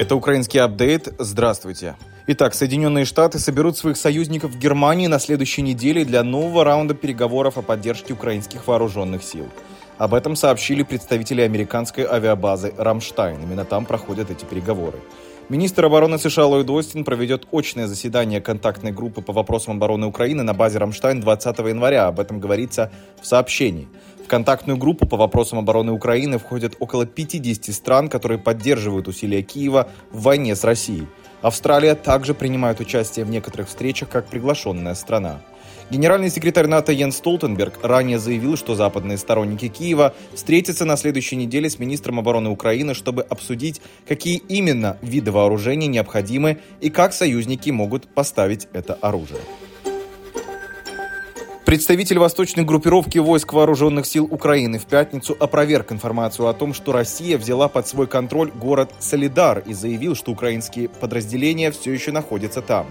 Это украинский апдейт. Здравствуйте. Итак, Соединенные Штаты соберут своих союзников в Германии на следующей неделе для нового раунда переговоров о поддержке украинских вооруженных сил. Об этом сообщили представители американской авиабазы «Рамштайн». Именно там проходят эти переговоры. Министр обороны США Ллойд Остин проведет очное заседание контактной группы по вопросам обороны Украины на базе «Рамштайн» 20 января. Об этом говорится в сообщении. В контактную группу по вопросам обороны Украины входят около 50 стран, которые поддерживают усилия Киева в войне с Россией. Австралия также принимает участие в некоторых встречах как приглашенная страна. Генеральный секретарь НАТО Йен Столтенберг ранее заявил, что западные сторонники Киева встретятся на следующей неделе с министром обороны Украины, чтобы обсудить, какие именно виды вооружений необходимы и как союзники могут поставить это оружие. Представитель восточной группировки войск вооруженных сил Украины в пятницу опроверг информацию о том, что Россия взяла под свой контроль город Солидар и заявил, что украинские подразделения все еще находятся там.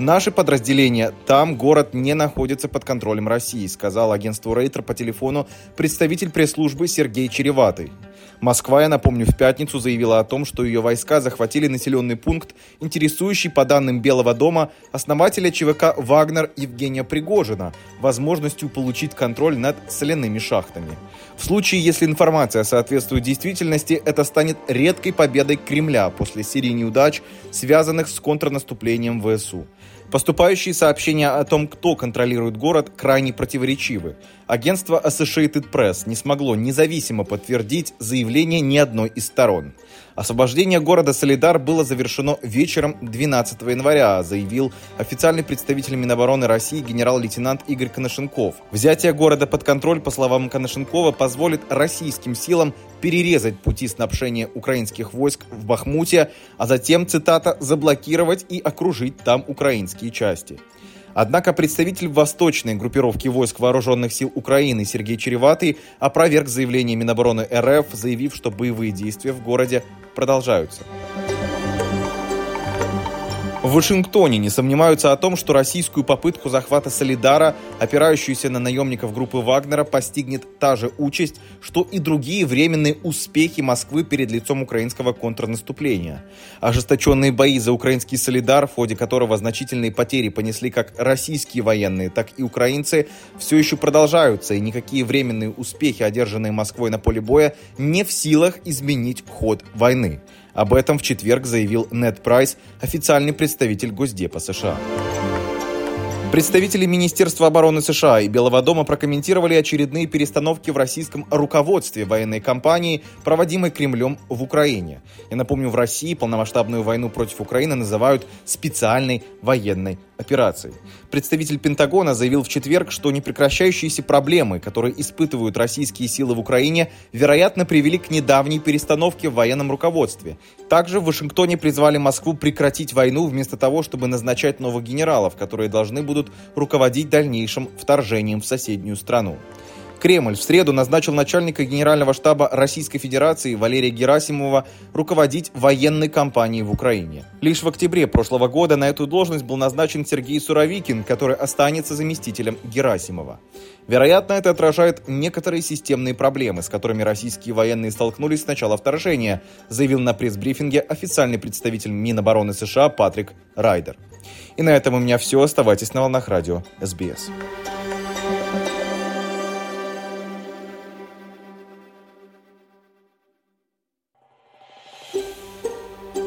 Наши подразделения там, город не находится под контролем России, сказал агентству Рейтер по телефону представитель пресс-службы Сергей Череватый. Москва, я напомню, в пятницу заявила о том, что ее войска захватили населенный пункт, интересующий, по данным Белого дома, основателя ЧВК «Вагнер» Евгения Пригожина, возможностью получить контроль над соляными шахтами. В случае, если информация соответствует действительности, это станет редкой победой Кремля после серии неудач, связанных с контрнаступлением ВСУ. Поступающие сообщения о том, кто контролирует город, крайне противоречивы. Агентство Associated Press не смогло независимо подтвердить заявление ни одной из сторон. Освобождение города Солидар было завершено вечером 12 января, заявил официальный представитель Минобороны России генерал-лейтенант Игорь Коношенков. Взятие города под контроль, по словам Коношенкова, позволит российским силам перерезать пути снабжения украинских войск в Бахмуте, а затем, цитата, заблокировать и окружить там украинские части. Однако представитель восточной группировки войск вооруженных сил Украины Сергей Череватый опроверг заявление Минобороны РФ, заявив, что боевые действия в городе продолжаются. В Вашингтоне не сомневаются о том, что российскую попытку захвата Солидара, опирающуюся на наемников группы Вагнера, постигнет та же участь, что и другие временные успехи Москвы перед лицом украинского контрнаступления. Ожесточенные бои за украинский Солидар, в ходе которого значительные потери понесли как российские военные, так и украинцы, все еще продолжаются, и никакие временные успехи, одержанные Москвой на поле боя, не в силах изменить ход войны. Об этом в четверг заявил Нед Прайс, официальный представитель Госдепа США. Представители Министерства обороны США и Белого дома прокомментировали очередные перестановки в российском руководстве военной кампании, проводимой Кремлем в Украине. Я напомню, в России полномасштабную войну против Украины называют специальной военной операцией. Представитель Пентагона заявил в четверг, что непрекращающиеся проблемы, которые испытывают российские силы в Украине, вероятно, привели к недавней перестановке в военном руководстве. Также в Вашингтоне призвали Москву прекратить войну вместо того, чтобы назначать новых генералов, которые должны будут руководить дальнейшим вторжением в соседнюю страну. Кремль в среду назначил начальника Генерального штаба Российской Федерации Валерия Герасимова руководить военной кампанией в Украине. Лишь в октябре прошлого года на эту должность был назначен Сергей Суровикин, который останется заместителем Герасимова. Вероятно, это отражает некоторые системные проблемы, с которыми российские военные столкнулись с начала вторжения, заявил на пресс-брифинге официальный представитель Минобороны США Патрик Райдер. И на этом у меня все. Оставайтесь на волнах радио СБС.